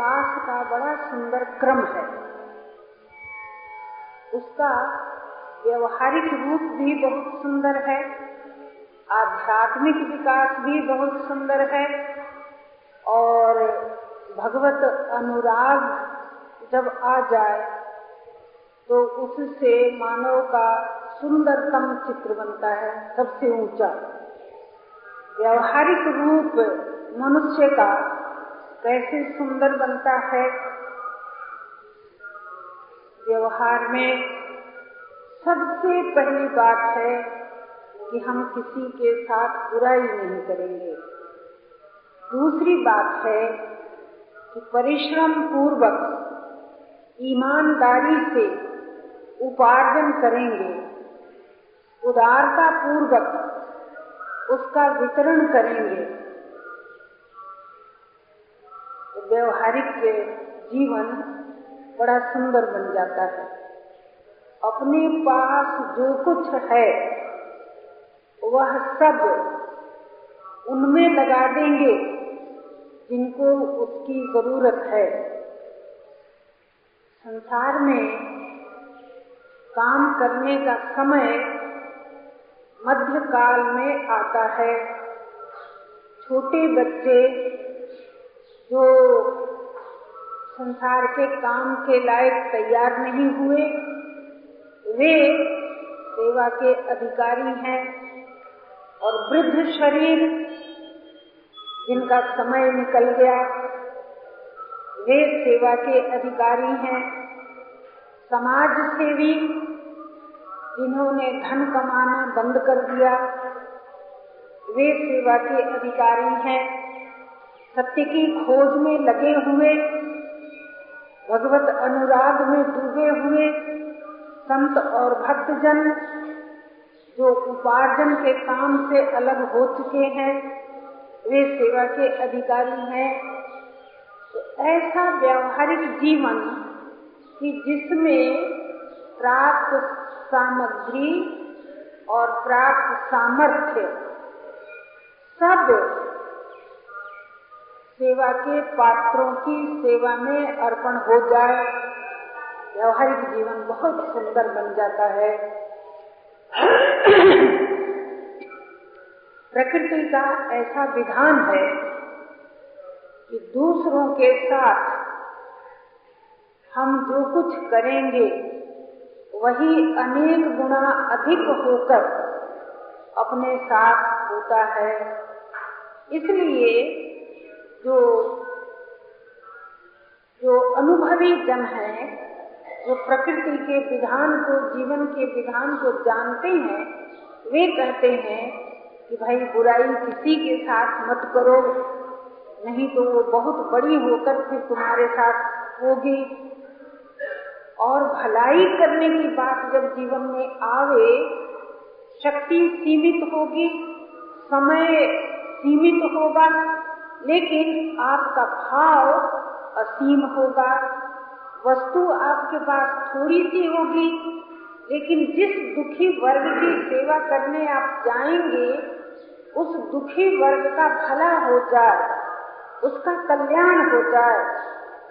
विकास का बड़ा सुंदर क्रम है। उसका व्यवहारिक रूप भी बहुत सुंदर है, आध्यात्मिक विकास भी बहुत सुंदर है और भगवत अनुराग जब आ जाए तो उससे मानव का सुंदरतम चित्र बनता है, सबसे ऊँचा। व्यवहारिक रूप मनुष्य का कैसे सुंदर बनता है। व्यवहार में सबसे पहली बात है कि हम किसी के साथ बुराई नहीं करेंगे। दूसरी बात है कि परिश्रम पूर्वक ईमानदारी से उपार्जन करेंगे। उदारता पूर्वक उसका वितरण करेंगे। व्यवहारिक जीवन बड़ा सुंदर बन जाता है। अपने पास जो कुछ है, वह सब उनमें लगा देंगे जिनको उसकी ज़रूरत है। संसार में काम करने का समय मध्यकाल में आता है। छोटे बच्चे जो संसार के काम के लायक तैयार नहीं हुए, वे सेवा के अधिकारी हैं और वृद्ध शरीर जिनका समय निकल गया, वे सेवा के अधिकारी हैं। समाज सेवी जिन्होंने धन कमाना बंद कर दिया, वे सेवा के अधिकारी हैं। सत्य की खोज में लगे हुए, भगवत अनुराग में डूबे हुए संत और भक्तजन जो उपार्जन के काम से अलग हो चुके हैं, वे सेवा के अधिकारी हैं। तो ऐसा व्यावहारिक जीवन कि जिसमें प्राप्त सामग्री और प्राप्त सामर्थ्य सब सेवा के पात्रों की सेवा में अर्पण हो जाए। व्यवहारिक जीवन बहुत सुंदर बन जाता है। प्रकृति का ऐसा विधान है कि दूसरों के साथ हम जो कुछ करेंगे, वही अनेक गुना अधिक होकर अपने साथ होता है। इसलिए जो जो अनुभवी जन है, जो प्रकृति के विधान को, जीवन के विधान को जानते हैं, वे कहते हैं कि भाई बुराई किसी के साथ मत करो, नहीं तो वो बहुत बड़ी होकर फिर तुम्हारे साथ होगी। और भलाई करने की बात जब जीवन में आवे, शक्ति सीमित होगी, समय सीमित होगा लेकिन आपका भाव असीम होगा। वस्तु आपके पास थोड़ी सी होगी, लेकिन जिस दुखी वर्ग की सेवा करने आप जाएँगे, उस दुखी वर्ग का भला हो जाए, उसका कल्याण हो जाए,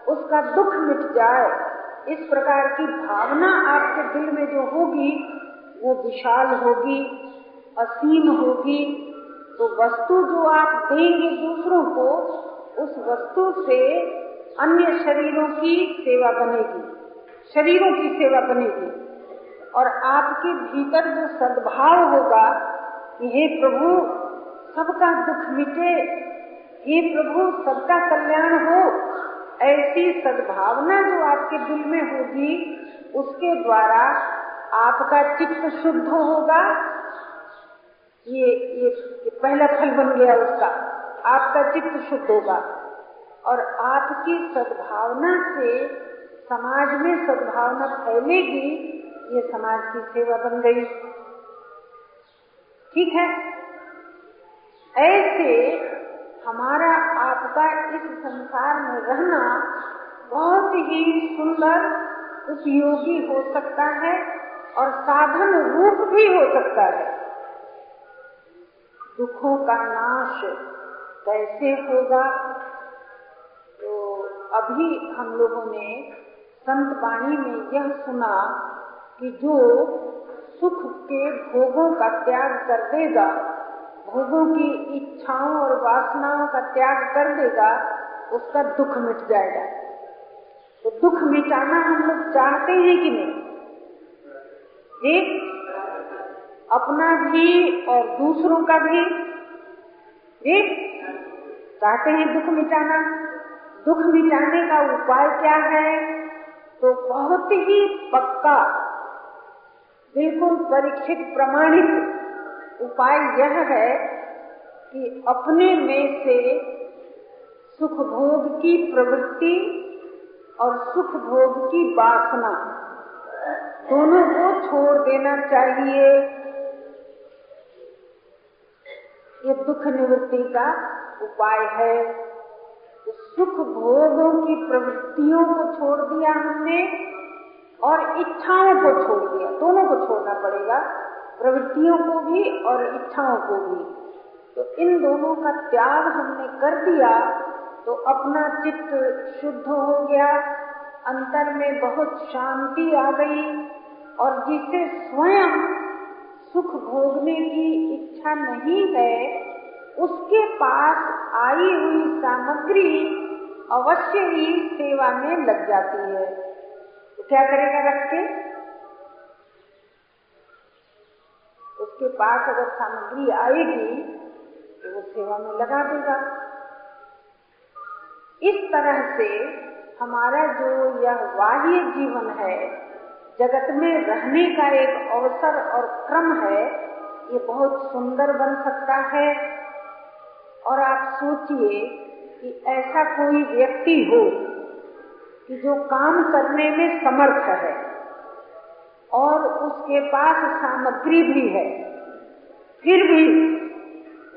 उसका दुख मिट जाए, इस प्रकार की भावना आपके दिल में जो होगी, वो विशाल होगी, असीम होगी। तो वस्तु जो आप देंगे दूसरों को, उस वस्तु से अन्य शरीरों की सेवा बनेगी। शरीरों की सेवा बनेगी। और आपके भीतर जो सद्भाव होगा कि हे प्रभु, सबका दुख मिटे, हे प्रभु, सबका कल्याण हो, ऐसी सद्भावना जो आपके दिल में होगी, उसके द्वारा आपका चित्त शुद्ध होगा ये ये पहला फल बन गया उसका। आपका चित्त शुद्ध होगा। और आपकी सद्भावना से समाज में सद्भावना फैलेगी, ये समाज की सेवा बन गई। ठीक है? ऐसे हमारा आपका इस संसार में रहना बहुत ही सुंदर, उपयोगी हो सकता है और साधन रूप भी हो सकता है। दुखों का नाश कैसे होगा? तो अभी हम लोगों ने संत वाणी में यह सुना कि जो सुख के भोगों का त्याग कर देगा, भोगों की इच्छाओं और वासनाओं का त्याग कर देगा, उसका दुख मिट जाएगा। तो दुख मिटाना हम लोग चाहते हैं कि नहीं? एक अपना भी और दूसरों का भी एक चाहते हैं दुख मिटाना। दुख मिटाने का उपाय क्या है? तो बहुत ही पक्का, बिल्कुल परीक्षित, प्रमाणित उपाय यह है कि अपने में से सुख भोग की प्रवृत्ति और सुख भोग की वासना, दोनों को छोड़ देना चाहिए। ये दुख निवृत्ति का उपाय है। सुख भोगों की प्रवृत्तियों को छोड़ दिया हमने और इच्छाओं को छोड़ दिया। दोनों को छोड़ना पड़ेगा, प्रवृत्तियों को भी और इच्छाओं को भी। तो इन दोनों का त्याग हमने कर दिया तो अपना चित्त शुद्ध हो गया, अंतर में बहुत शांति आ गई और जिसे स्वयं सुख भोगने की इच्छा नहीं है, उसके पास आई हुई सामग्री अवश्य ही सेवा में लग जाती है। तो क्या करेगा रख के उसके पास अगर सामग्री आएगी तो वो सेवा में लगा देगा। इस तरह से हमारा जो यह बाह्य जीवन है जगत में रहने का एक अवसर और क्रम है, ये बहुत सुंदर बन सकता है। और आप सोचिए कि ऐसा कोई व्यक्ति हो कि जो काम करने में समर्थ है और उसके पास सामग्री भी है, फिर भी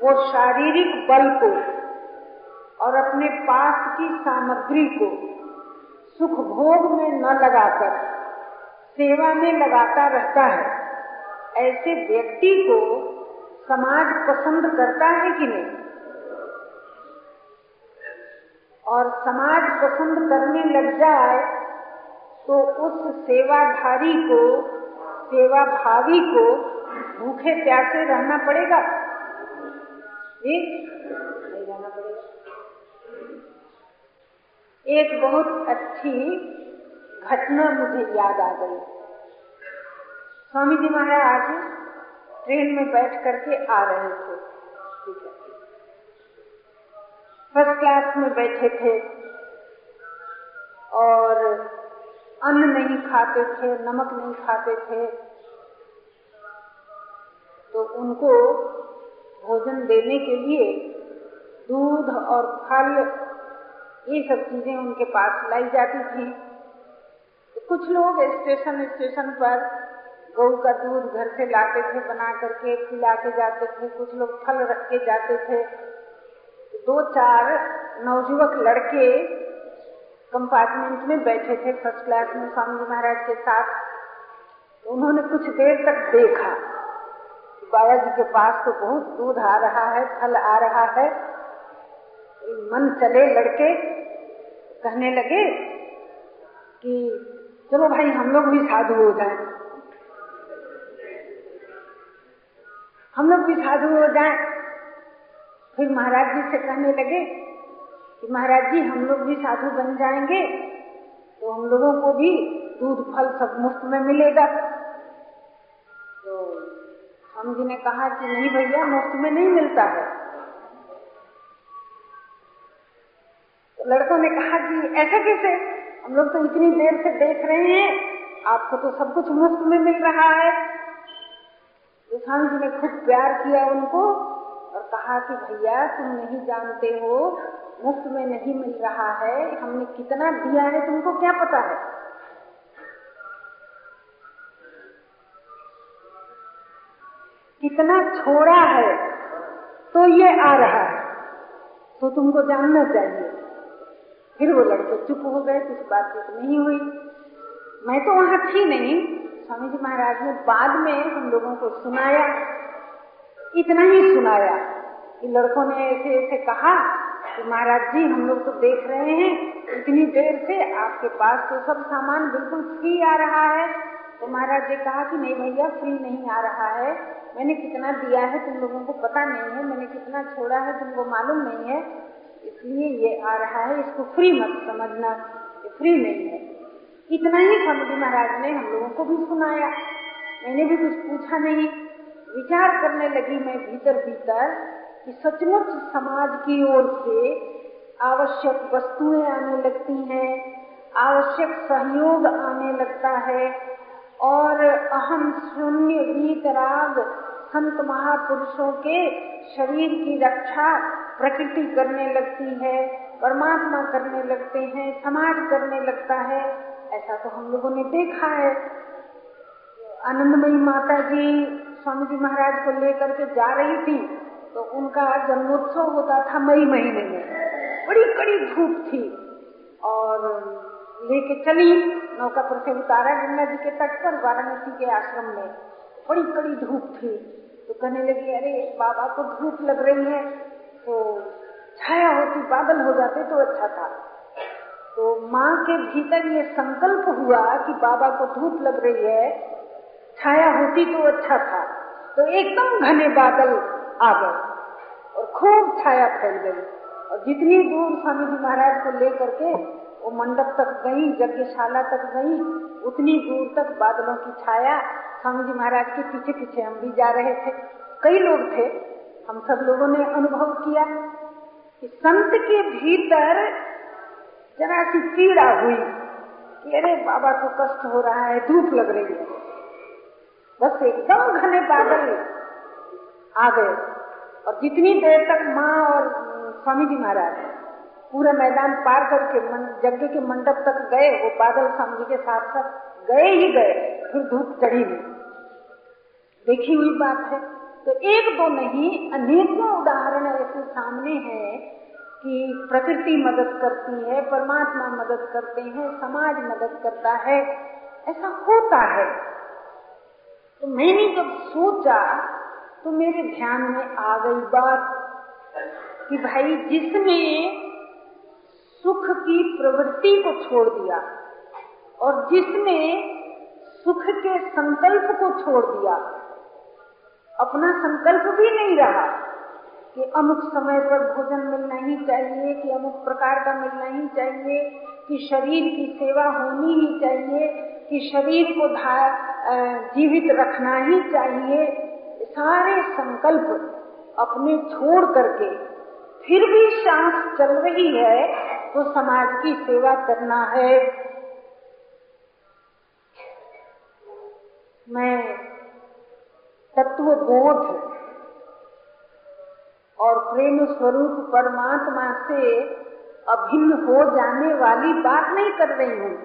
वो शारीरिक बल को और अपने पास की सामग्री को सुख भोग में न लगाकर सेवा में लगाता रहता है। ऐसे व्यक्ति को समाज पसंद करता है कि नहीं? और समाज पसंद करने लग जाए तो उस सेवाधारी को सेवा भावी को भूखे प्यासे रहना पड़ेगा। नहीं रहना पड़ेगा। एक बहुत अच्छी घटना मुझे याद आ गई। स्वामी जी महाराज आज ट्रेन में बैठ करके आ रहे थे। फ़र्स्ट क्लास में बैठे थे और अन्न नहीं खाते थे, नमक नहीं खाते थे। तो उनको भोजन देने के लिए दूध और फल, ये सब चीज़ें उनके पास लाई जाती थी। कुछ लोग स्टेशन स्टेशन पर गऊ का दूध घर से लाते थे, बना करके पिला के जाते थे, कुछ लोग फल रख के जाते थे। दो चार नवजुवक लड़के कंपार्टमेंट में बैठे थे फ़र्स्ट क्लास में स्वामी जी महाराज के साथ। उन्होंने कुछ देर तक देखा। बाबा जी के पास तो बहुत दूध आ रहा है, फल आ रहा है। मन चले लड़के, कहने लगे कि चलो भाई, हम लोग भी साधु हो जाएँ। हम लोग भी साधु हो जाएँ। फिर महाराज जी से कहने लगे कि महाराज जी, हम लोग भी साधु बन जाएँगे तो हम लोगों को भी दूध, फल सब मुफ़्त में मिलेगा। तो हम जी ने कहा कि नहीं भैया, मुफ़्त में नहीं मिलता है। तो लड़कों ने कहा कि ऐसा कैसे? हम लोग तो इतनी देर से देख रहे हैं, आपको तो सब कुछ मुफ़्त में मिल रहा है। जी ने खुद प्यार किया उनको और कहा कि भैया, तुम नहीं जानते हो मुफ़्त में नहीं मिल रहा है। हमने कितना दिया है, तुमको क्या पता है? कितना छोड़ा है तो ये आ रहा है। तो तुमको जानना चाहिए। फिर वो लड़के चुप हो गए, कुछ बातचीत नहीं हुई। मैं तो वहाँ थी नहीं। स्वामी जी महाराज ने बाद में हम लोगों को सुनाया। इतना ही सुनाया कि लड़कों ने ऐसे ऐसे कहा कि महाराज जी, हम लोग तो देख रहे हैं, इतनी देर से आपके पास तो सब सामान बिल्कुल फ्री आ रहा है। तो महाराज जी कहा कि नहीं भैया फ्री नहीं आ रहा है। मैंने कितना दिया है तुम लोगों को पता नहीं है, मैंने कितना छोड़ा है तुमको मालूम नहीं है। इसलिए ये आ रहा है, इसको फ्री मत समझना फ्री नहीं है। इतना ही स्वामी महाराज ने हम लोगों को भी सुनाया। मैंने भी कुछ पूछा नहीं। विचार करने लगी मैं भीतर भीतर कि सचमुच समाज की ओर से आवश्यक वस्तुएँ आने लगती हैं, आवश्यक सहयोग आने लगता है, और अहम शून्य वीतराग संत महापुरुषों के शरीर की रक्षा प्रकृति करने लगती है, परमात्मा करने लगते हैं, समाज करने लगता है। ऐसा तो हम लोगों ने देखा है। आनंदमयी माता जी स्वामी जी महाराज को लेकर के जा रही थी तो उनका जन्मोत्सव होता था मई महीने में। बड़ी कड़ी धूप थी। और लेके चली नौका पर से उतारा गंगा जी के तट पर, वाराणसी के आश्रम में। बड़ी कड़ी धूप थी। तो कहने लगी, अरे, बाबा को धूप लग रही है। तो छाया होती बादल हो जाते तो अच्छा था। तो माँ के भीतर ये संकल्प हुआ कि बाबा को धूप लग रही है, छाया होती तो अच्छा था। तो एकदम घने बादल आ गए और खूब छाया फैल गई। और जितनी दूर स्वामी जी महाराज को लेकर के वो मंडप तक गई, यज्ञशाला तक गई, उतनी दूर तक बादलों की छाया स्वामी जी महाराज के पीछे पीछे हम भी जा रहे थे। कई लोग थे। हम सब लोगों ने अनुभव किया कि संत के भीतर जरा सी पीड़ा हुई कि अरे बाबा को कष्ट हो रहा है, धूप लग रही है। बस एकदम घने बादल आ गए। और जितनी देर तक माँ और स्वामी जी महाराज पूरा मैदान पार करके यज्ञ के मंडप तक गए, वो बादल स्वामी जी के साथ साथ गए ही गए। फिर धूप चढ़ी नहीं। देखी हुई बात है। तो एक दो नहीं, अनेकों उदाहरण ऐसे सामने हैं कि प्रकृति मदद करती है, परमात्मा मदद करते हैं, समाज मदद करता है। ऐसा होता है। तो मैंने जब सोचा तो मेरे ध्यान में आ गई बात कि भाई, जिसने सुख की प्रवृत्ति को छोड़ दिया और जिसने सुख के संकल्प को छोड़ दिया अपना संकल्प भी नहीं रहा कि अमुक समय पर भोजन मिलना ही चाहिए, कि अमुक प्रकार का मिलना ही चाहिए, कि शरीर की सेवा होनी ही चाहिए, कि शरीर को जीवित रखना ही चाहिए। सारे संकल्प अपने छोड़ करके फिर भी सांस चल रही है तो समाज की सेवा करना है। मैं तत्व बोध और प्रेम स्वरूप परमात्मा से अभिन्न हो जाने वाली बात नहीं कर रही हूँ।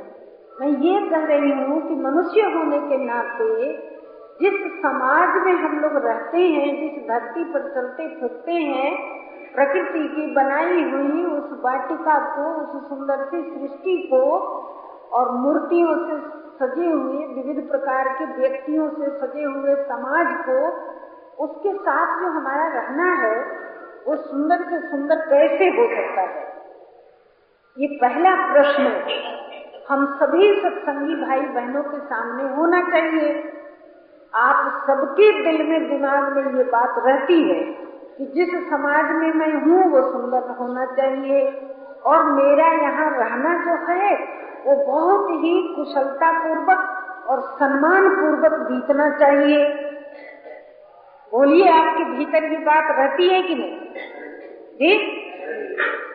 मैं ये कह रही हूँ कि मनुष्य होने के नाते जिस समाज में हम लोग रहते हैं, जिस धरती पर चलते फिरते हैं, प्रकृति की बनाई हुई उस वाटिका को, उस सुंदर सी सृष्टि को और मूर्तियों से सजे हुए, विविध प्रकार के व्यक्तियों से सजे हुए समाज को, उसके साथ जो हमारा रहना है, वो सुंदर से सुंदर कैसे हो सकता है? ये पहला प्रश्न हम सभी सत्संगी भाई बहनों के सामने होना चाहिए। आप सबके दिल में, दिमाग में ये बात रहती है कि जिस समाज में मैं हूँ, वो सुंदर होना चाहिए। और मेरा यहाँ रहना जो है वो बहुत ही कुशलता पूर्वक और सम्मान पूर्वक बीतना चाहिए। बोलिए, आपके भीतर की बात रहती है कि नहीं? जी?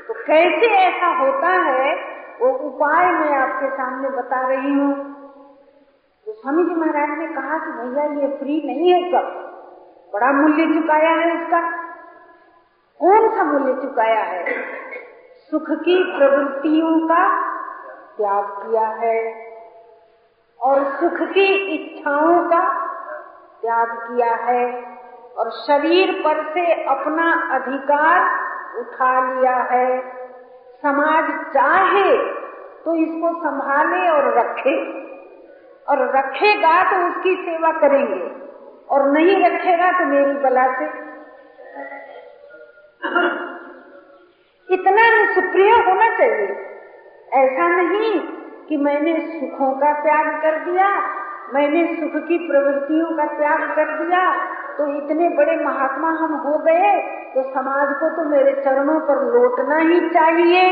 तो कैसे ऐसा होता है? वो उपाय मैं आपके सामने बता रही हूँ। तो स्वामी जी महाराज ने कहा कि भैया, ये फ्री नहीं है सब बड़ा मूल्य चुकाया है इसका कौन सा मूल्य चुकाया है? सुख की प्रवृत्तियों का त्याग किया है और सुख की इच्छाओं का त्याग किया है और शरीर पर से अपना अधिकार उठा लिया है। समाज चाहे तो इसको संभाले और रखे, और रखेगा तो उसकी सेवा करेंगे, और नहीं रखेगा तो मेरी बला से। इतना सुप्रिय होना चाहिए। ऐसा नहीं कि मैंने सुखों का त्याग कर दिया, मैंने सुख की प्रवृत्तियों का त्याग कर दिया तो इतने बड़े महात्मा हम हो गए तो समाज को तो मेरे चरणों पर लौटना ही चाहिए।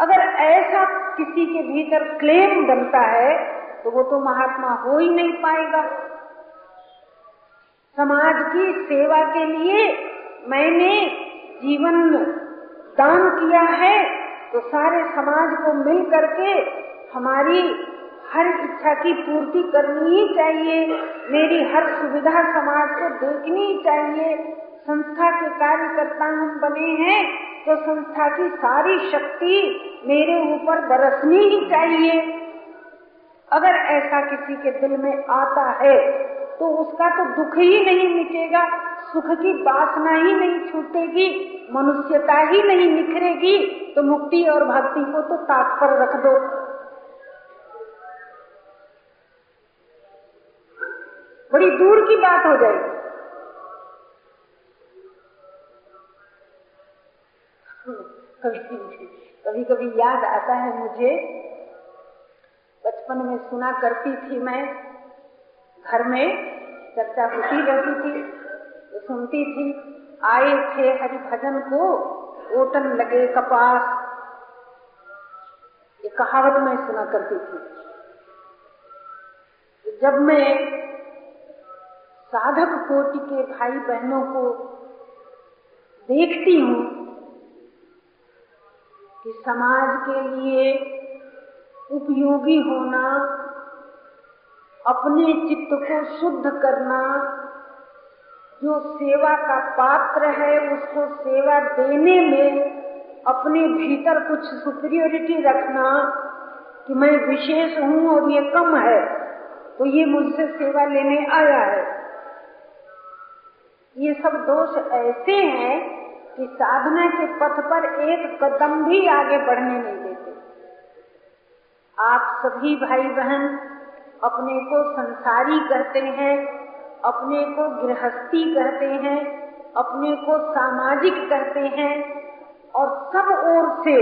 अगर ऐसा किसी के भीतर क्लेम बनता है तो वो तो महात्मा हो ही नहीं पाएगा। समाज की सेवा के लिए मैंने जीवन दान किया है तो सारे समाज को मिल करके हमारी हर इच्छा की पूर्ति करनी ही चाहिए। मेरी हर सुविधा समाज को देखनी चाहिए। संस्था के कार्यकर्ता हम बने हैं तो संस्था की सारी शक्ति मेरे ऊपर बरसनी ही चाहिए। अगर ऐसा किसी के दिल में आता है तो उसका तो दुख ही नहीं मिटेगा। सुख की वासना ही नहीं छूटेगी, मनुष्यता ही नहीं निखरेगी तो मुक्ति और भक्ति को तो ताक पर रख दो। बड़ी दूर की बात हो जाएगी। कभी कभी कभी याद आता है मुझे, बचपन में सुना करती थी मैं, घर में चर्चा होती रहती थी। सुनती थी। आए थे हरि भजन को, ओटन लगे कपास। ये कहावत मैं सुना करती थी। जब मैं साधक कोटि के भाई बहनों को देखती हूँ कि समाज के लिए उपयोगी होना, अपने चित्त को शुद्ध करना जो सेवा का पात्र है, उसको सेवा देने में अपने भीतर कुछ सुपीरियोरिटी रखना कि मैं विशेष हूँ और ये कम है तो ये मुझसे सेवा लेने आया है। ये सब दोष ऐसे हैं कि साधना के पथ पर एक कदम भी आगे बढ़ने नहीं देते। आप सभी भाई बहन अपने को संसारी कहते हैं अपने को गृहस्थी कहते हैं, अपने को सामाजिक कहते हैं, और सब ओर से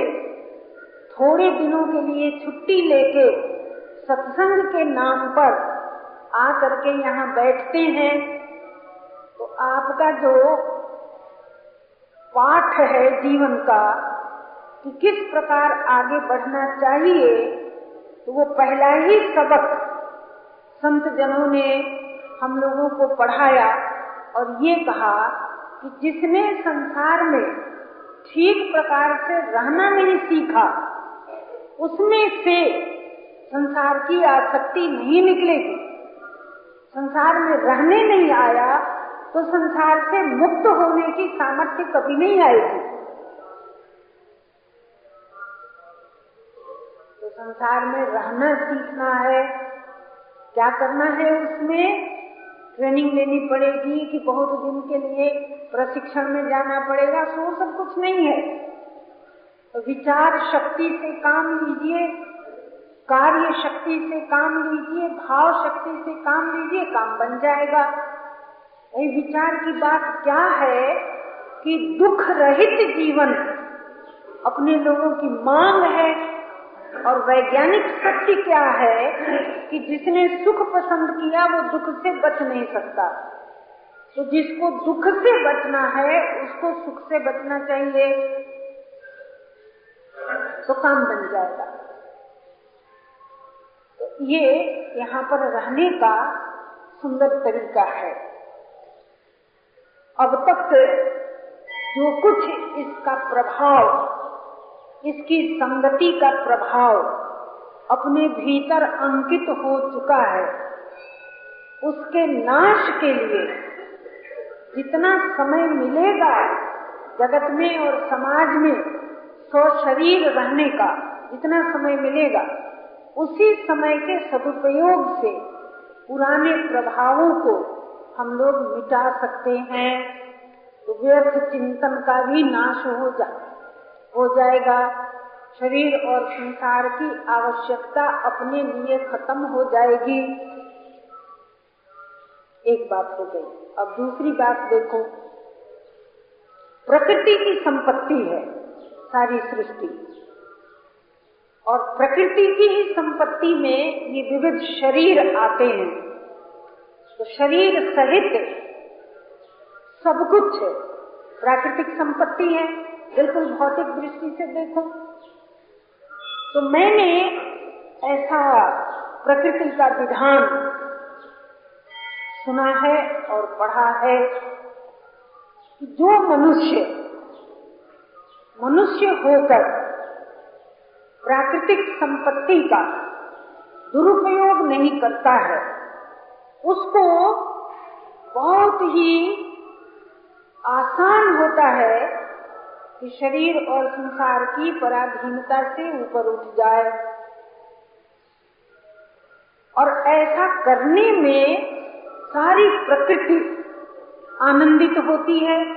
थोड़े दिनों के लिए छुट्टी लेके सत्संग के नाम पर आ करके यहाँ बैठते हैं। तो आपका जो पाठ है जीवन का, कि किस प्रकार आगे बढ़ना चाहिए तो वो पहला ही सबक संत जनों ने हम लोगों को पढ़ाया और ये कहा कि जिसने संसार में ठीक प्रकार से रहना नहीं सीखा, उसमें से संसार की आसक्ति नहीं निकलेगी। संसार में रहने नहीं आया तो संसार से मुक्त होने की सामर्थ्य कभी नहीं आएगी। तो संसार में रहना सीखना है, क्या करना है उसमें? ट्रेनिंग लेनी पड़ेगी कि बहुत दिन के लिए प्रशिक्षण में जाना पड़ेगा सो सब कुछ नहीं है। तो विचार शक्ति से काम लीजिए, कार्य शक्ति से काम लीजिए, भाव शक्ति से काम लीजिए, काम बन जाएगा। विचार की बात क्या है कि दुख रहित जीवन अपने लोगों की मांग है और वैज्ञानिक सत्य क्या है कि जिसने सुख पसंद किया, वो दुख से बच नहीं सकता। तो जिसको दुख से बचना है, उसको सुख से बचना चाहिए। तो काम बन जाएगा। तो ये यहाँ पर रहने का सुंदर तरीका है। अब तक जो कुछ इसका प्रभाव इसकी संगति का प्रभाव अपने भीतर अंकित हो चुका है। उसके नाश के लिए जितना समय मिलेगा जगत में और समाज में स्व शरीर रहने का जितना समय मिलेगा, उसी समय के सदुपयोग से पुराने प्रभावों को हम लोग मिटा सकते हैं। तो व्यर्थ चिंतन का भी नाश हो जा हो जाएगा। शरीर और संसार की आवश्यकता अपने लिए खत्म हो जाएगी। एक बात हो गई। अब दूसरी बात देखो। प्रकृति की संपत्ति है, सारी सृष्टि। और प्रकृति की ही संपत्ति में ये विविध शरीर आते हैं। तो शरीर सहित सब कुछ प्राकृतिक संपत्ति है बिल्कुल भौतिक दृष्टि से देखो। तो मैंने ऐसा प्रकृति का विधान सुना है और पढ़ा है कि जो मनुष्य मनुष्य होकर प्राकृतिक संपत्ति का दुरुपयोग नहीं करता है, उसको बहुत ही आसान होता है कि शरीर और संसार की पराधीनता से ऊपर उठ जाए। और ऐसा करने में सारी प्रकृति आनंदित होती है।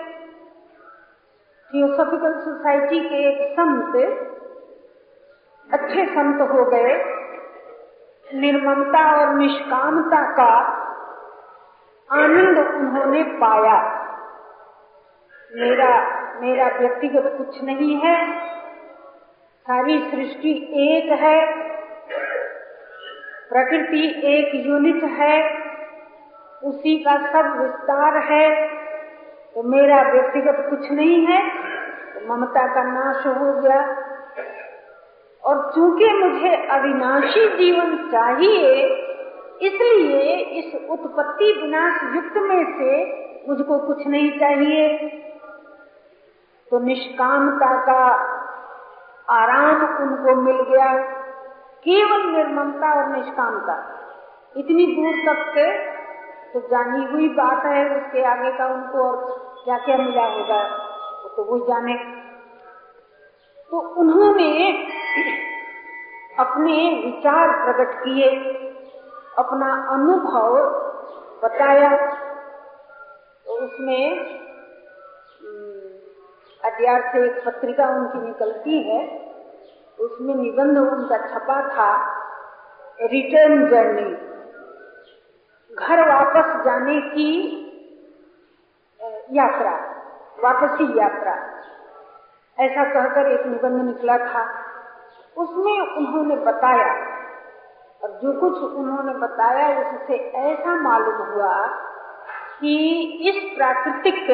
थियोसॉफिकल सोसाइटी के एक संत अच्छे संत हो गए। निर्ममता और निष्कामता का आनंद उन्होंने पाया। मेरा मेरा व्यक्तिगत कुछ नहीं है। सारी सृष्टि एक है। प्रकृति एक यूनिट है। उसी का सब विस्तार है। तो मेरा व्यक्तिगत कुछ नहीं है तो ममता का नाश हो गया। और चूँकि मुझे अविनाशी जीवन चाहिए, इसलिए इस उत्पत्ति विनाश युक्त में से मुझको कुछ नहीं चाहिए। तो निष्कामता का आराम उनको मिल गया। केवल निर्ममता और निष्कामता। इतनी दूर तक के तो जानी हुई बात है, उसके आगे का उनको और क्या क्या मिला होगा तो वो जाने। तो उन्होंने अपने विचार प्रकट किए, अपना अनुभव बताया। तो उसमें अड्यार से एक पत्रिका उनकी निकलती है। उसमें निबंध उनका छपा था रिटर्न जर्नी घर वापस जाने की यात्रा, वापसी यात्रा। ऐसा कहकर एक निबंध निकला था। उसमें उन्होंने बताया, और जो कुछ उन्होंने बताया, उससे ऐसा मालूम हुआ कि इस प्राकृतिक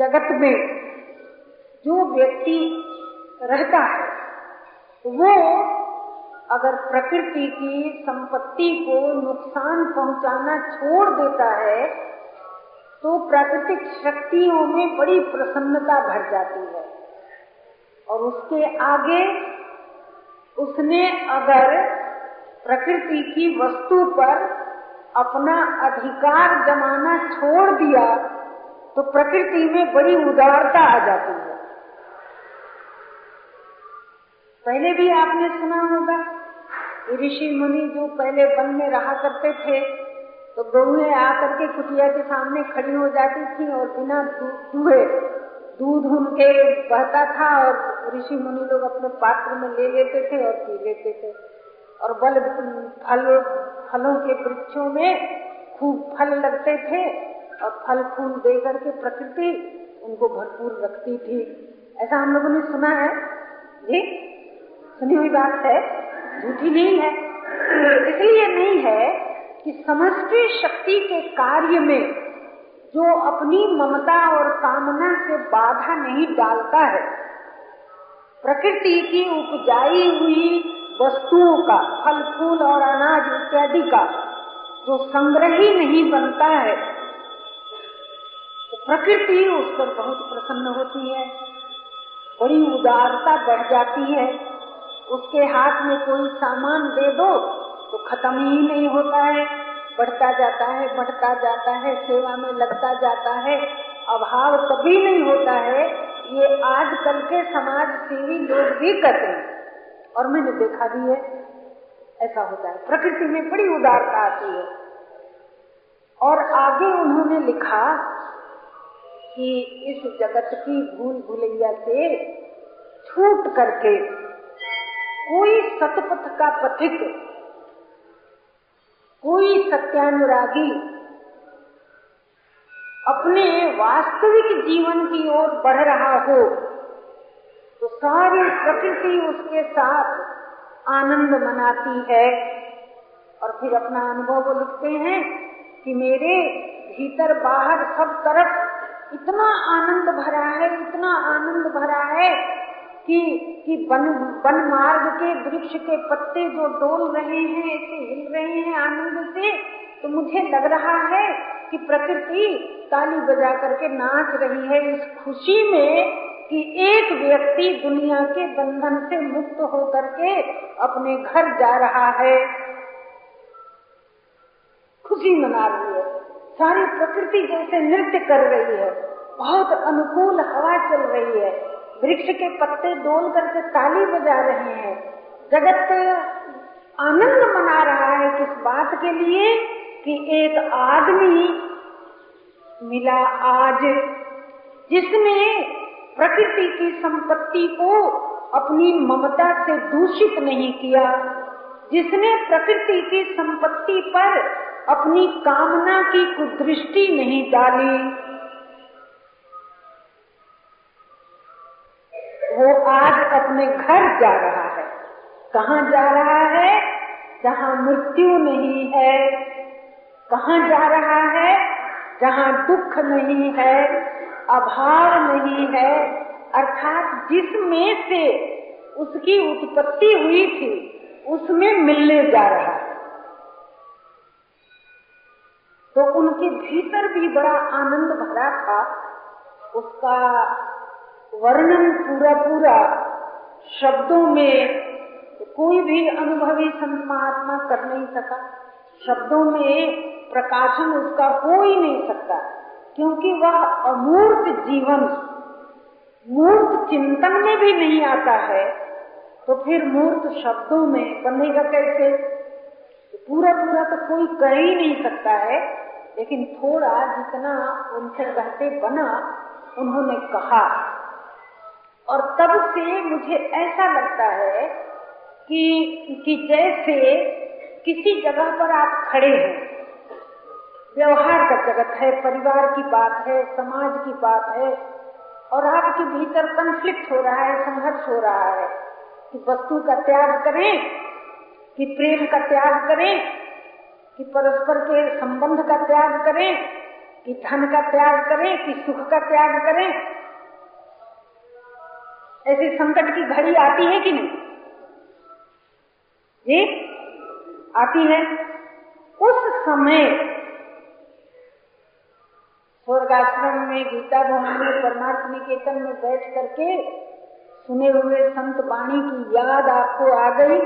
जगत में जो व्यक्ति रहता है, वो अगर प्रकृति की संपत्ति को नुकसान पहुंचाना छोड़ देता है तो प्राकृतिक शक्तियों में बड़ी प्रसन्नता भर जाती है। और उसके आगे उसने अगर प्रकृति की वस्तु पर अपना अधिकार जमाना छोड़ दिया तो प्रकृति में बड़ी उदारता आ जाती है। पहले भी आपने सुना होगा ऋषि मुनि जो पहले वन में रहा करते थे तो गौएँ आकर के कुटिया के सामने खड़ी हो जाती थी और बिना दुहे दूध उनके बहता था और ऋषि मुनि लोग अपने पात्र में ले लेते थे और पी लेते थे। और बल फल, फलों के वृक्षों में खूब फल लगते थे। फल फूल दे करके प्रकृति उनको भरपूर रखती थी। ऐसा हम लोगों ने सुना है? जी? सुनी हुई बात है? झूठी नहीं है। इसलिए नहीं है कि समष्टि शक्ति के कार्य में जो अपनी ममता और कामना से बाधा नहीं डालता है, प्रकृति की उपजाई हुई वस्तुओं का, फल, फूल और अनाज इत्यादि का, जो संग्रही नहीं बनता है प्रकृति उस पर बहुत प्रसन्न होती है। बड़ी उदारता बढ़ जाती है। उसके हाथ में कोई सामान दे दो तो खत्म ही नहीं होता है। बढ़ता जाता है, बढ़ता जाता है, सेवा में लगता जाता है। अभाव कभी नहीं होता है। ये आजकल के समाज सेवी लोग भी करते हैं। और मैंने देखा भी है, ऐसा होता है। प्रकृति में बड़ी उदारता आती है। और आगे उन्होंने लिखा कि इस जगत की भूल भूलैया से छूट करके कोई सतपथ का पथिक, कोई सत्यानुरागी अपने वास्तविक जीवन की ओर बढ़ रहा हो तो सारी प्रकृति उसके साथ आनंद मनाती है। और फिर अपना अनुभव लिखते हैं कि मेरे भीतर बाहर सब तरफ़ इतना आनंद भरा है, इतना आनंद भरा है कि कि वन वन मार्ग के वृक्ष के पत्ते जो डोल रहे हैं, ऐसे हिल रहे हैं आनंद से तो मुझे लग रहा है कि प्रकृति ताली बजा करके नाच रही है इस खुशी में कि एक व्यक्ति दुनिया के बंधन से मुक्त होकर के अपने घर जा रहा है। खुशी मना रही है। सारी प्रकृति जैसे नृत्य कर रही है, बहुत अनुकूल हवा चल रही है, वृक्ष के पत्ते डोल करके ताली बजा रहे हैं, जगत आनंद मना रहा है किस बात के लिए कि एक आदमी मिला आज, जिसने प्रकृति की संपत्ति को अपनी ममता से दूषित नहीं किया। जिसने प्रकृति की संपत्ति पर अपनी कामना की कुदृष्टि नहीं डाली, वो आज अपने घर जा रहा है। कहाँ जा रहा है? जहाँ मृत्यु नहीं है। कहाँ जा रहा है? जहाँ दुख नहीं है, अभाव नहीं है। अर्थात जिसमें से उसकी उत्पत्ति हुई थी उसमें मिलने जा रहा है। तो उनके भीतर भी बड़ा आनंद भरा था। उसका वर्णन पूरा पूरा शब्दों में कोई भी अनुभवी संत महात्मा कर नहीं सका। शब्दों में प्रकाशन उसका हो ही नहीं सकता, क्योंकि वह अमूर्त जीवन, मूर्त चिंतन में भी नहीं आता है। तो फिर मूर्त शब्दों में बनेगा कैसे? तो पूरा पूरा तो कोई कर ही नहीं सकता है, लेकिन थोड़ा जितना उनसे कहते बना, उन्होंने कहा। और तब से मुझे ऐसा लगता है कि कि जैसे किसी जगह पर आप खड़े हैं। व्यवहार का जगत है, परिवार की बात है, समाज की बात है, और आपके भीतर कंफ्लिक्ट हो रहा है, संघर्ष हो रहा है। कि वस्तु का त्याग करें, कि प्रेम का त्याग करें, कि परस्पर के संबंध का त्याग करें, कि धन का त्याग करें, कि सुख का त्याग करें। ऐसे संकट की घड़ी आती है कि नहीं? जी, आती है। उस समय स्वर्गाश्रम में गीता भवन में परमार्थ निकेतन में बैठ करके सुने हुए संत वाणी की याद आपको आ गई?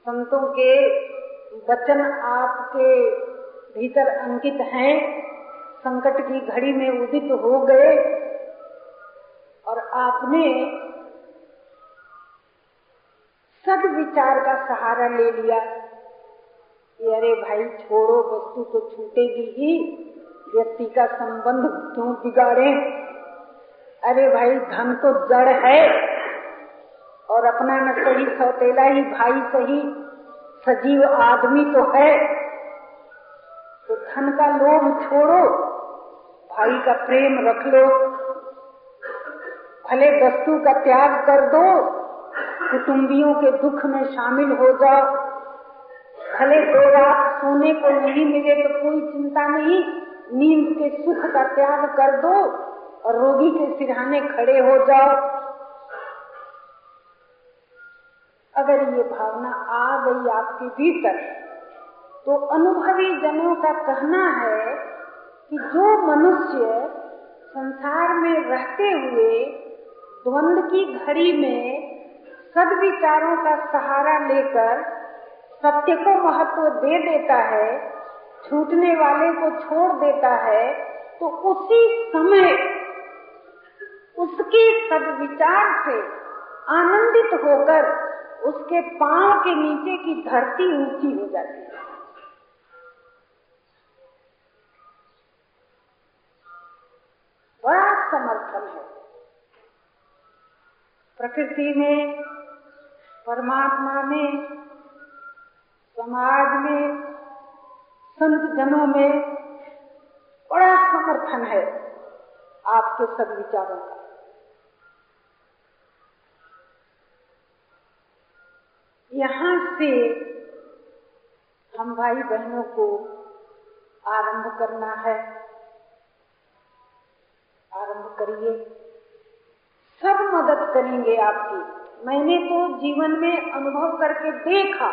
संतों के वचन आपके भीतर अंकित हैं, संकट की घड़ी में उदित हो गए, और आपने सद विचार का सहारा ले लिया। कि अरे भाई, छोड़ो, वस्तु तो छूटेगी ही, व्यक्ति का संबंध क्यों बिगाड़े? अरे भाई, धन तो जड़ है। और अपना न सही सौतेला ही, भाई सही सजीव आदमी तो है। तो धन का लोभ छोड़ो, भाई का प्रेम रख लो, भले वस्तु का त्याग कर दो कुटुम्बियों के दुख में शामिल हो जाओ। भले दो रात सोने को नहीं मिले तो कोई चिंता नहीं, नींद के सुख का त्याग कर दो। और रोगी के सिरहाने खड़े हो जाओ। अगर ये भावना आ गई आपके भीतर तो अनुभवी जनों का कहना है कि जो मनुष्य संसार में रहते हुए द्वंद की घड़ी में सदविचारों का सहारा लेकर सत्य को महत्व दे देता है, छूटने वाले को छोड़ देता है तो उसी समय उसके सदविचार से आनंदित होकर उसके पाँव के नीचे की धरती ऊँची हो जाती है। बड़ा समर्थन है। प्रकृति में, परमात्मा में, समाज में, संत जनों में बड़ा समर्थन है आपके सब विचारों का। यहाँ से हम भाई बहनों को आरंभ करना है। आरंभ करिए। सब मदद करेंगे आपकी। मैंने तो जीवन में अनुभव करके देखा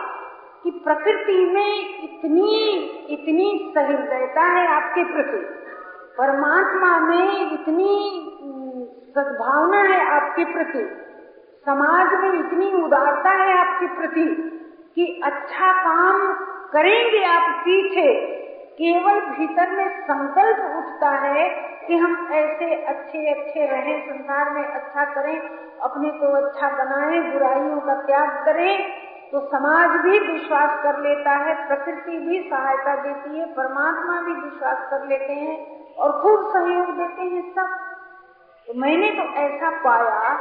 कि प्रकृति में इतनी इतनी सहृदयता है आपके प्रति। परमात्मा में इतनी सद्भावना है आपके प्रति। समाज में इतनी उदारता है आपके प्रति कि अच्छा काम करेंगे आप पीछे। केवल भीतर में संकल्प उठता है कि हम ऐसे अच्छे अच्छे रहें, संसार में अच्छा करें, अपने को अच्छा बनाएँ, बुराइयों का त्याग करें तो समाज भी विश्वास कर लेता है, प्रकृति भी सहायता देती है, परमात्मा भी विश्वास कर लेते हैं और खूब सहयोग देते हैं सब। तो मैंने तो ऐसा पाया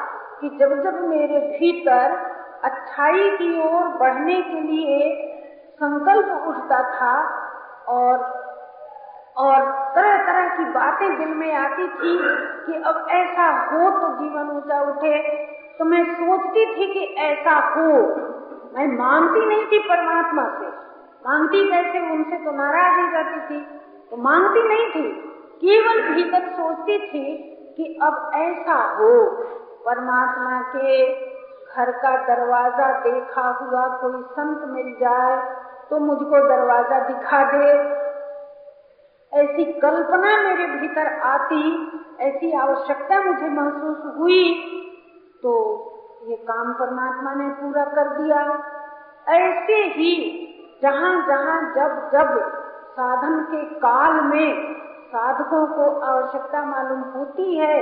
कि जब जब मेरे भीतर अच्छाई की ओर बढ़ने के लिए संकल्प उठता था और और तरह तरह की बातें दिल में आती थी कि अब ऐसा हो तो जीवन ऊँचा उठे तो मैं सोचती थी कि ऐसा हो। मैं मांगती नहीं थी परमात्मा से। मांगती कैसे उनसे तो नाराज़ हो जाती थी तो मांगती नहीं थी। केवल भीतर सोचती थी कि अब ऐसा हो। परमात्मा के घर का दरवाज़ा देखा हुआ कोई संत मिल जाए तो मुझको दरवाज़ा दिखा दे। ऐसी कल्पना मेरे भीतर आती, ऐसी आवश्यकता मुझे महसूस हुई तो ये काम परमात्मा ने पूरा कर दिया। ऐसे ही जहाँ जहाँ जब जब साधन के काल में साधकों को आवश्यकता मालूम होती है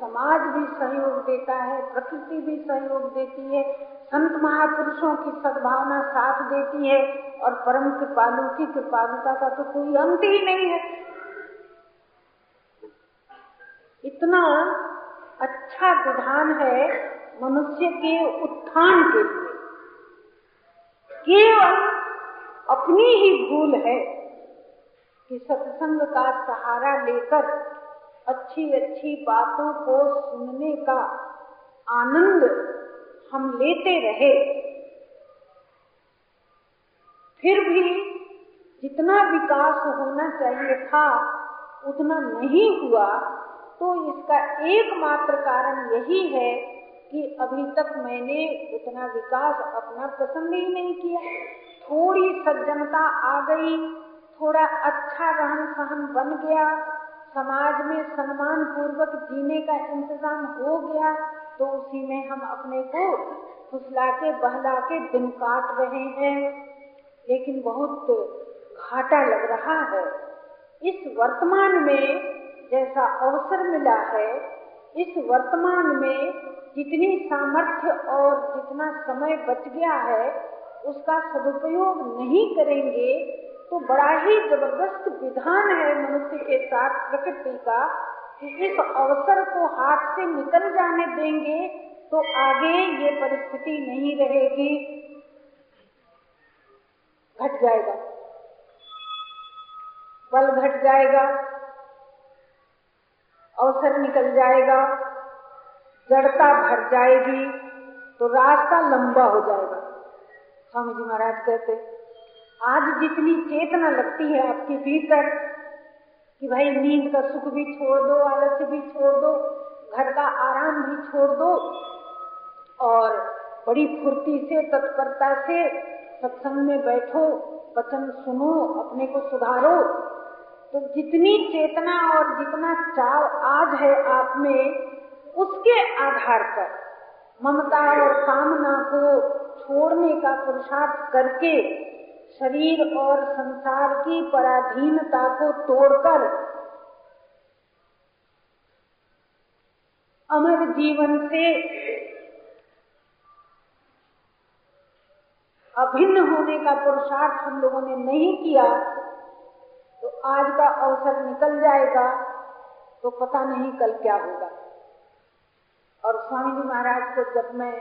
समाज भी सहयोग देता है, प्रकृति भी सहयोग देती है, संत महापुरुषों की सद्भावना साथ देती है, और परम कृपालु की कृपालुता का तो कोई अंत ही नहीं है। इतना अच्छा विधान है मनुष्य के उत्थान के लिए। केवल अपनी ही भूल है कि सत्संग का सहारा लेकर अच्छी अच्छी बातों को सुनने का आनंद हम लेते रहे। फिर भी जितना विकास होना चाहिए था, उतना नहीं हुआ तो इसका एकमात्र कारण यही है कि अभी तक मैंने उतना विकास अपना पसंद ही नहीं किया। थोड़ी सज्जनता आ गई, थोड़ा अच्छा रहन सहन बन गया समाज में सम्मान पूर्वक जीने का इंतज़ाम हो गया तो उसी में हम अपने को फुसला के बहला के दिन काट रहे हैं। लेकिन बहुत घाटा लग रहा है। इस वर्तमान में जैसा अवसर मिला है, इस वर्तमान में जितनी सामर्थ्य और जितना समय बच गया है, उसका सदुपयोग नहीं करेंगे तो बड़ा ही ज़बरदस्त विधान है मनुष्य के साथ प्रकृति का कि इस अवसर को हाथ से निकल जाने देंगे तो आगे ये परिस्थिति नहीं रहेगी। घट जाएगा। बल घट जाएगा। अवसर निकल जाएगा। जड़ता भर जाएगी। तो रास्ता लंबा हो जाएगा। स्वामी जी महाराज कहते आज जितनी चेतना लगती है आपके भीतर कि भाई नींद का सुख भी छोड़ दो, आलस्य भी छोड़ दो, घर का आराम भी छोड़ दो, और बड़ी फुर्ती से, तत्परता से सत्संग में बैठो, वचन सुनो, अपने को सुधारो तो जितनी चेतना और जितना चाव आज है आप में, उसके आधार पर ममता और कामना को छोड़ने का पुरुषार्थ करके शरीर और संसार की पराधीनता को तोड़कर अमर जीवन से अभिन्न होने का पुरुषार्थ हम लोगों ने नहीं किया तो आज का अवसर निकल जाएगा तो पता नहीं कल क्या होगा। और स्वामी जी महाराज को जब मैं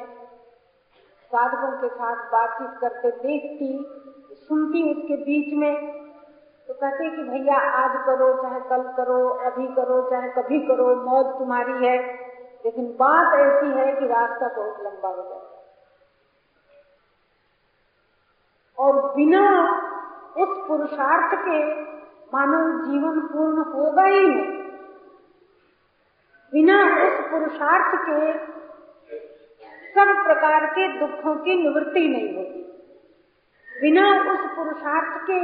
साधकों के साथ बातचीत करते देखती सुनती उसके बीच में। तो कहते कि भैया, आज करो, चाहे कल करो, अभी करो, चाहे कभी करो, मौत तुम्हारी है। लेकिन बात ऐसी है कि रास्ता बहुत लंबा हो जाए और बिना उस पुरुषार्थ के मानव जीवन पूर्ण होगा ही नहीं। बिना उस पुरुषार्थ के सब प्रकार के दुखों की निवृत्ति नहीं होगी बिना उस पुरुषार्थ के,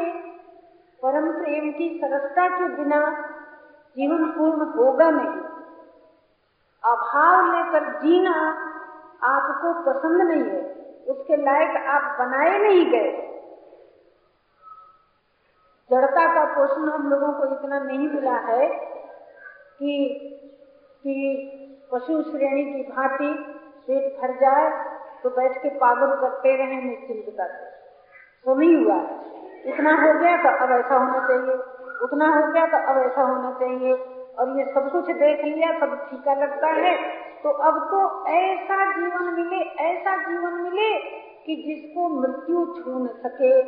परम प्रेम की सरसता के बिना जीवन पूर्ण होगा नहीं। अभाव लेकर जीना आपको पसंद नहीं है, उसके लायक आप बनाए नहीं गए। जड़ता का पोषण हम लोगों को इतना नहीं मिला है कि कि पशु श्रेणी की भांति पेट भर जाए तो बैठ के पागल करते रहे, निश्चिंत करते तो नहीं हुआ। इतना हो गया तो अब ऐसा होना चाहिए। उतना हो गया तो अब ऐसा होना चाहिए। और ये सब कुछ देख लिया, सब ठीका लगता है। तो अब तो ऐसा जीवन मिले, ऐसा जीवन मिले कि जिसको मृत्यु छू न सके।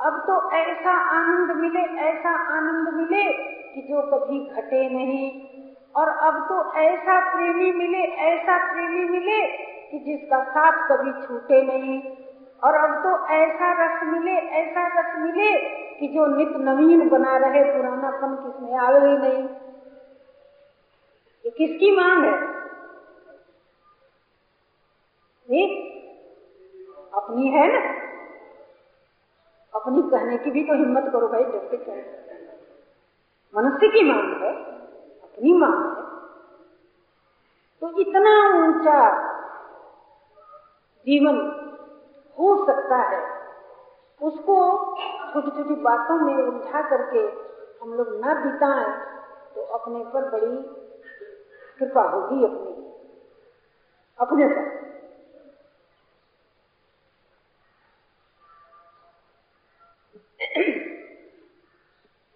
अब तो ऐसा आनंद मिले, ऐसा आनंद मिले कि जो कभी घटे नहीं। और अब तो ऐसा प्रेमी मिले, ऐसा प्रेमी मिले कि जिसका साथ कभी छूटे नहीं। और अब तो ऐसा रस मिले, ऐसा रस मिले कि जो नित नवीन बना रहे पुरानापन किसमें आवे ही नहीं। ये किसकी मांग है? अपनी है ना? अपनी कहने की भी तो हिम्मत करो भाई जैसे कहे मनुष्य की मांग है, अपनी मांग है। तो इतना ऊँचा जीवन हो सकता है। उसको छोटी छोटी बातों में उलझा करके हम लोग न बिताएँ तो अपने पर बड़ी कृपा होगी अपनी। अपने पर।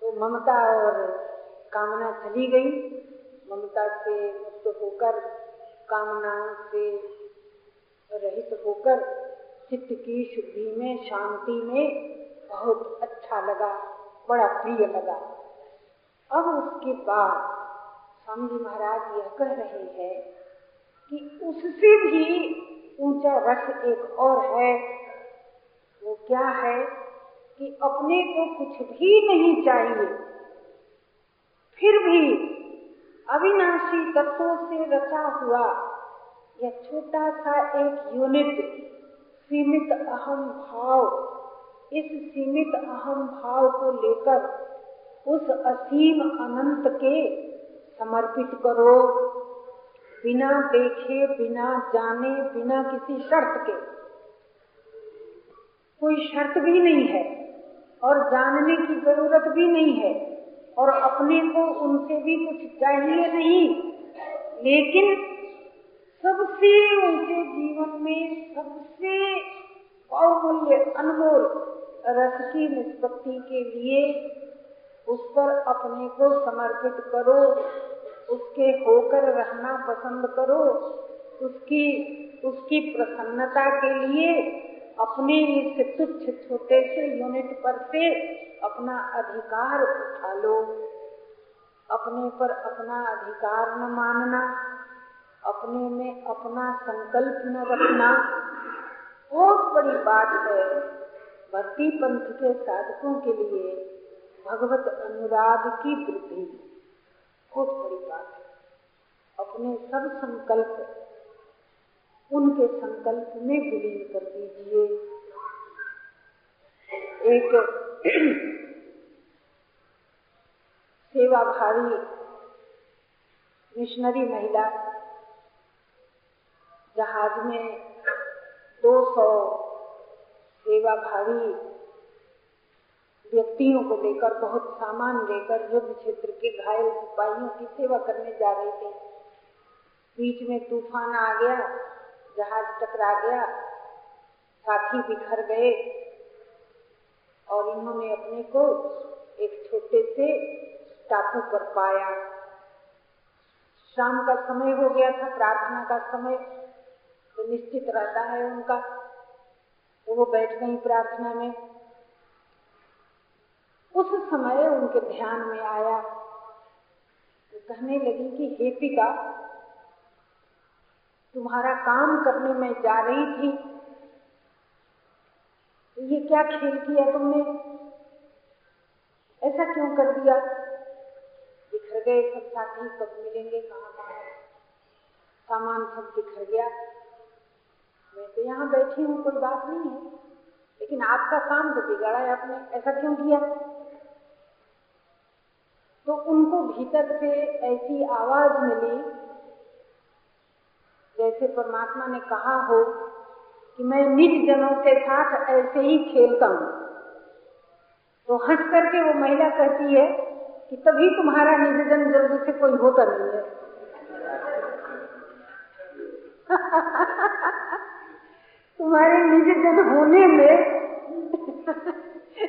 तो ममता और कामना चली गई। ममता से मुक्त होकर कामनाओं से रहित होकर चित्त की शुद्धि में, शांति में बहुत अच्छा लगा, बड़ा प्रिय लगा। अब उसके बाद स्वामी महाराज यह कह रहे हैं कि उससे भी ऊँचा रस एक और है। वो क्या है कि अपने को कुछ भी नहीं चाहिए। फिर भी अविनाशी तत्वों से रचा हुआ यह छोटा सा एक यूनिट सीमित अहम भाव, इस सीमित अहम भाव को लेकर उस असीम अनंत के समर्पित करो। बिना देखे, बिना जाने, बिना किसी शर्त के। कोई शर्त भी नहीं है और जानने की ज़रूरत भी नहीं है और अपने को उनसे भी कुछ चाहिए नहीं। लेकिन सबसे ऊँचे जीवन में सबसे बहुमूल्य अनमोल रस की निष्पत्ति के लिए उस पर अपने को समर्पित करो, उसके होकर रहना पसंद करो, उसकी उसकी प्रसन्नता के लिए अपने इस तुच्छ छोटे से यूनिट पर से अपना अधिकार उठा लो। अपने पर अपना अधिकार न मानना अपने में अपना संकल्प न रखना। बहुत बड़ी बात है भक्ति पंथ के साधकों के लिए भगवत अनुराग की वृद्धि। बहुत बड़ी बात है। अपने सब संकल्प उनके संकल्प में विलीन कर दीजिए। एक सेवाभावी मिशनरी महिला जहाज़ में 200 सेवाभावी व्यक्तियों को लेकर, बहुत सामान लेकर युद्ध क्षेत्र के घायल सिपाहियों की सेवा करने जा रहे थे। बीच में तूफ़ान आ गया, जहाज़ टकरा गया, साथी बिखर गए और इन्होंने अपने को एक छोटे से टापू पर पाया। शाम का समय हो गया था, प्रार्थना का समय। तो निश्चित रहता है उनका। तो वो बैठ गई प्रार्थना में। उस समय उनके ध्यान में आया। तो कहने लगी कि, हे पिता, तुम्हारा काम करने में जा रही थी। ये क्या खेल किया तुमने? ऐसा क्यों कर दिया? बिखर गए सब साथी, कब मिलेंगे? कहाँ कहाँ? सामान सब बिखर गया। मैं तो यहाँ बैठी हूँ, कोई बात नहीं है। लेकिन आपका काम तो बिगाड़ा है, आपने ऐसा क्यों किया? तो उनको भीतर से ऐसी आवाज़ मिली, जैसे परमात्मा ने कहा हो कि मैं निज जनों के साथ ऐसे ही खेलता हूँ। तो हंस करके वो महिला कहती है कि तभी तुम्हारा निज जन जल्दी से कोई होता नहीं है। तुम्हारे निज जन होने में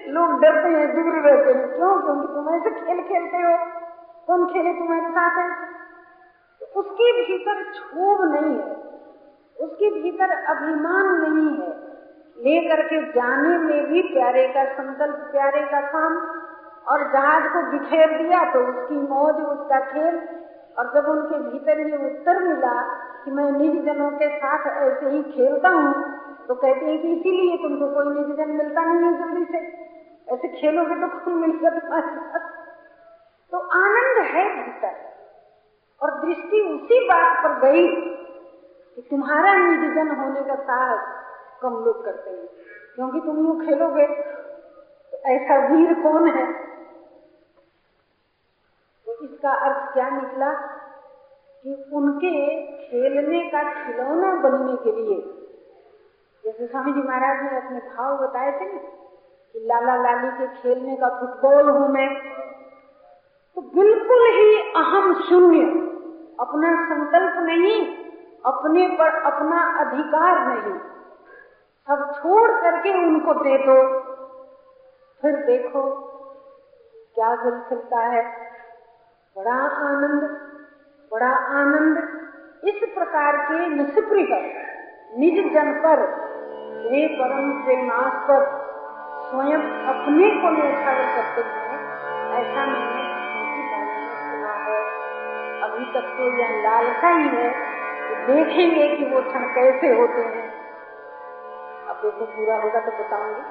लोग डरते हैं दूर रहते हैं। क्यों? तुम ऐसे खेल खेलते हो। कौन खेले तुम्हारे साथ? है तो उसके भीतर क्षोभ नहीं है। उसके भीतर अभिमान नहीं है। लेकर के जाने में भी प्यारे का संकल्प, प्यारे का काम। और जहाज़ को बिखेर दिया तो उसकी मौज, उसका खेल। और जब उनके भीतर ये उत्तर मिला कि मैं निज जनों के साथ ऐसे ही खेलता हूँ तो कहते हैं कि इसीलिए तुमको कोई निज जन मिलता नहीं है जल्दी से। ऐसे खेलोगे तो मिलेगा तुम्हारे साथ। तो आनंद है भीतर। और दृष्टि उसी बात पर गई कि तुम्हारा निज होने का साहस कम लोग करते हैं। क्योंकि तुम यूँ खेलोगे तो ऐसा वीर कौन है? तो इसका अर्थ क्या निकला कि उनके खेलने का खिलौना बनने के लिए जैसे स्वामी जी महाराज ने अपने भाव बताए थे ना, कि लाला लाली के खेलने का फुटबॉल हूँ मैं तो बिल्कुल ही अहम शून्य। अपना संकल्प नहीं, अपने पर अपना अधिकार नहीं। सब छोड़ करके उनको दे दो। फिर देखो क्या दिल खिलता है। बड़ा आनंद बड़ा आनंद। इस प्रकार के निष्प्रिय निज जन पर वे परम प्रेमास्पद स्वयं अपने को न्यौछावर करते हैं ऐसा मैंने सुना है। अभी तक तो यह लालसा ही है तो देखेंगे कि वो क्षण कैसे होते हैं। अब देखो पूरा होगा तो बताऊँगी।